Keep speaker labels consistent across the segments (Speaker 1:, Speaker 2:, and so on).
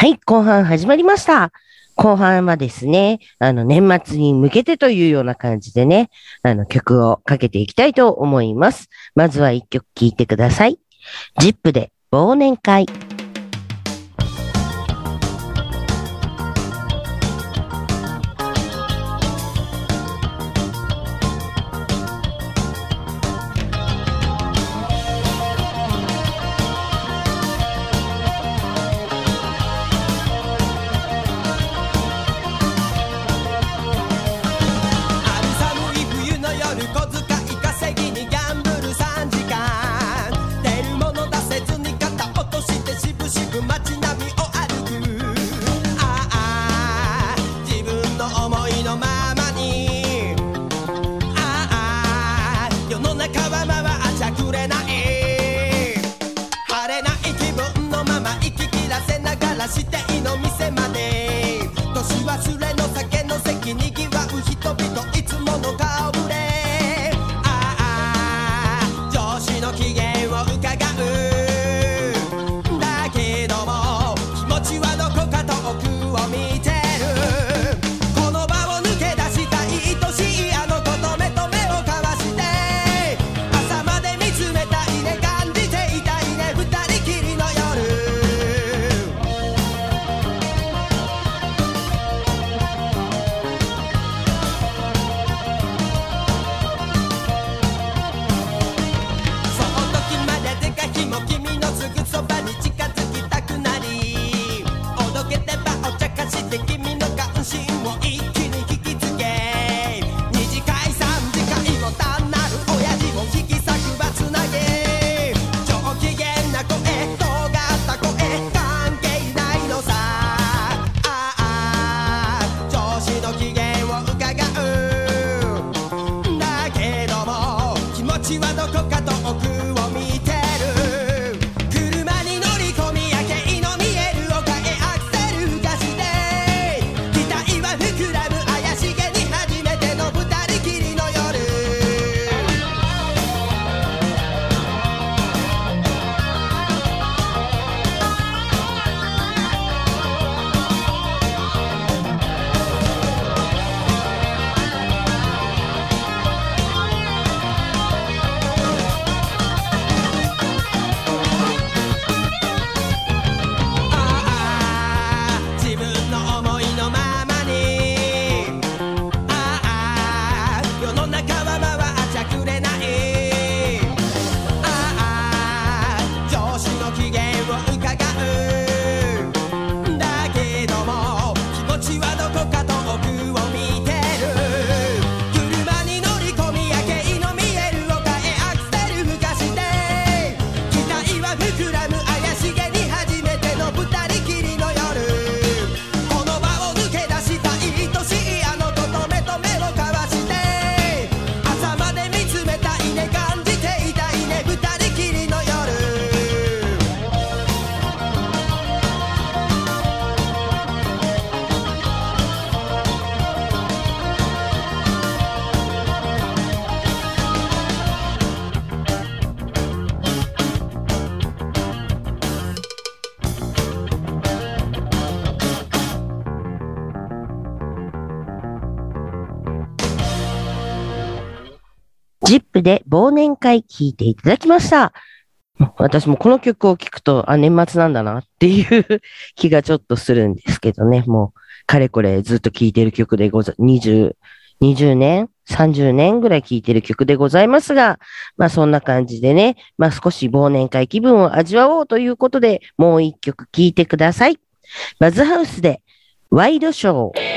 Speaker 1: はい、後半始まりました。後半はですね、あの、年末に向けてというような感じでね、あの、曲をかけていきたいと思います。まずは一曲聴いてください。ジップで忘年会。ジップで忘年会聴いていただきました。私もこの曲を聴くと、あ、年末なんだなっていう気がちょっとするんですけどね。もう、かれこれずっと聴いてる曲でござ、20、20年 ?30 年ぐらい聴いてる曲でございますが、まあそんな感じでね、まあ少し忘年会気分を味わおうということで、もう一曲聴いてください。バズハウスで、ワイドショー。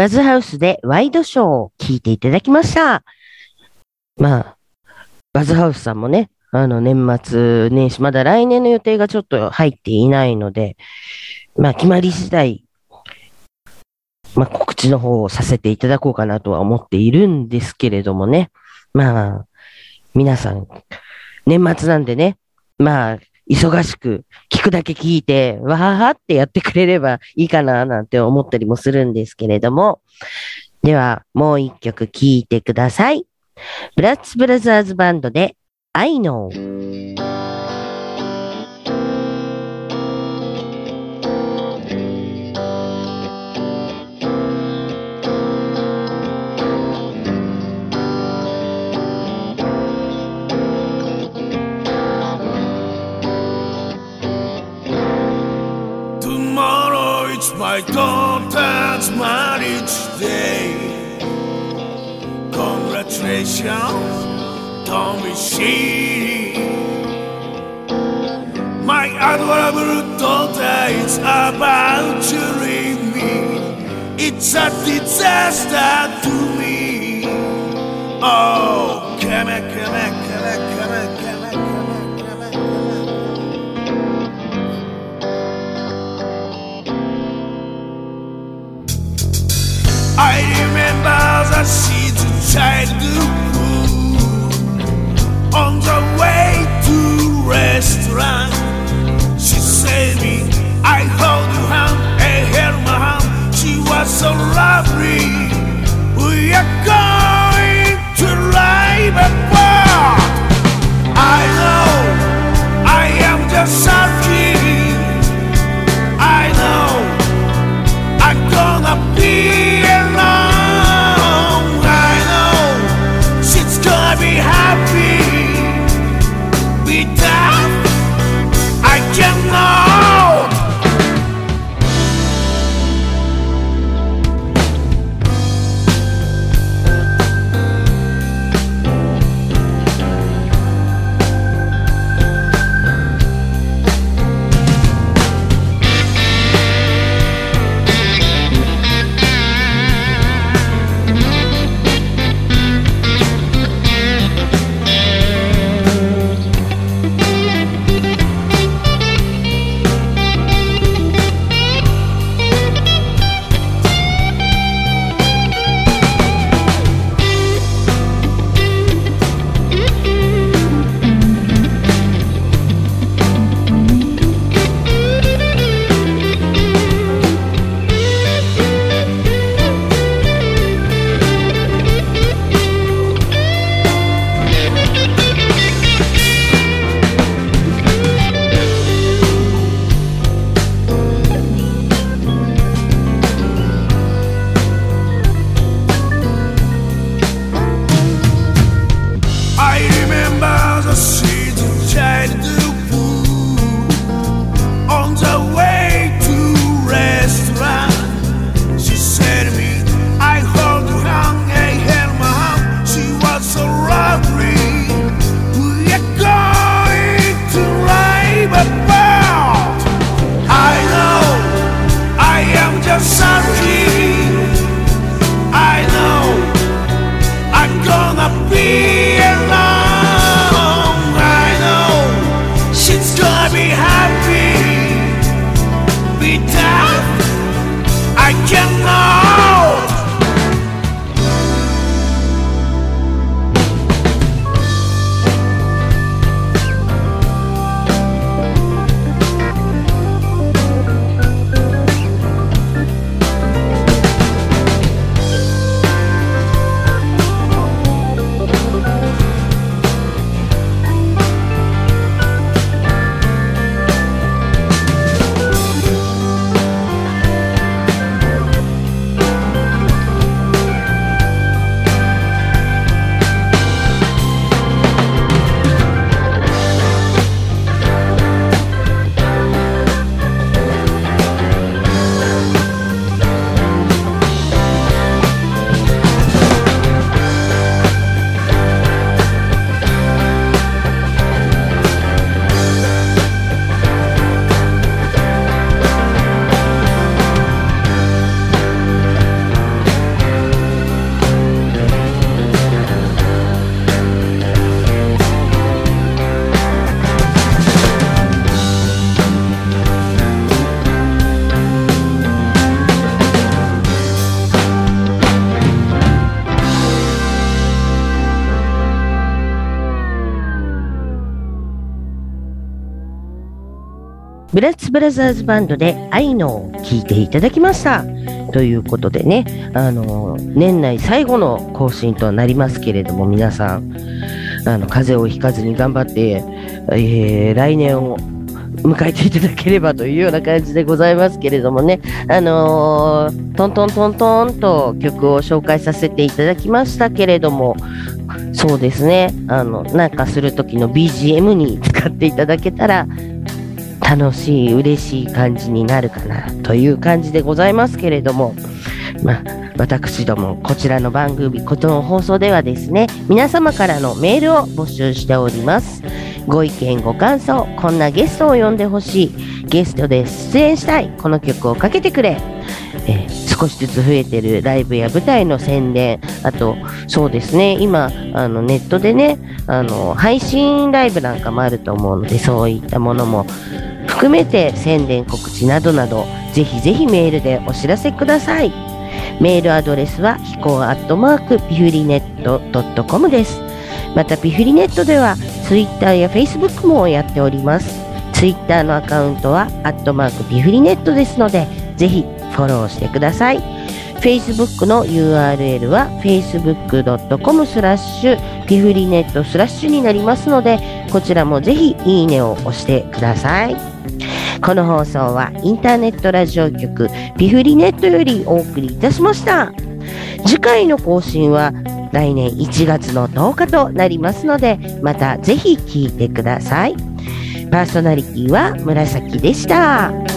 Speaker 2: バズハウスでワイドショーを聞いていただきました。まあ、バズハウスさんもね、あの年末年始、まだ来年の予定がちょっと入っていないので、まあ決まり次第、まあ告知の方をさせていただこうかなとは思っているんですけれどもね。まあ、皆さん、年末なんでね、まあ、忙しく聞くだけ聞いて、わははってやってくれればいいかななんて思ったりもするんですけれども。では、もう一曲聴いてください。ブラッツブラザーズバンドで I know。
Speaker 3: It's my daughter's marriage day. Congratulations, be shady. My adorable daughter is about to leave me. It's a disaster to me. Oh, come the sun.
Speaker 2: ブラッツブラザーズバンドで愛のを聴いていただきました。ということでね、あの、年内最後の更新となりますけれども、皆さん、あの、風邪をひかずに頑張って、えー来年を迎えていただければというような感じでございますけれどもね、あのートントントントンと曲を紹介させていただきましたけれども、そうですね、あの、なんかする時の BGM に使っていただけたら、楽しい、嬉しい感じになるかなという感じでございますけれども、まあ、私ども、こちらの番組、この放送ではですね、皆様からのメールを募集しております。ご意見、ご感想、こんなゲストを呼んでほしい、ゲストで出演したい、この曲をかけてくれ、えー少しずつ増えてるライブや舞台の宣伝、あと、そうですね、今、あの、ネットでね、あの、配信ライブなんかもあると思うので、そういったものも含めて宣伝告知などなど、ぜひぜひメールでお知らせください。メールアドレスは、飛行アットマークピフリネットドットコムです。また、ピフリネットでは、ツイッターやフェイスブックもやっております。ツイッターのアカウントは、アットマークピフリネットですので、ぜひフォローしてください。Facebook の URL は facebook.com スラッシュピフリネットスラッシュになりますので、こちらもぜひいいねを押してください。この放送はインターネットラジオ局ピフリネットよりお送りいたしました。次回の更新は来年1月の10日となりますので、またぜひ聞いてください。パーソナリティは紫でした。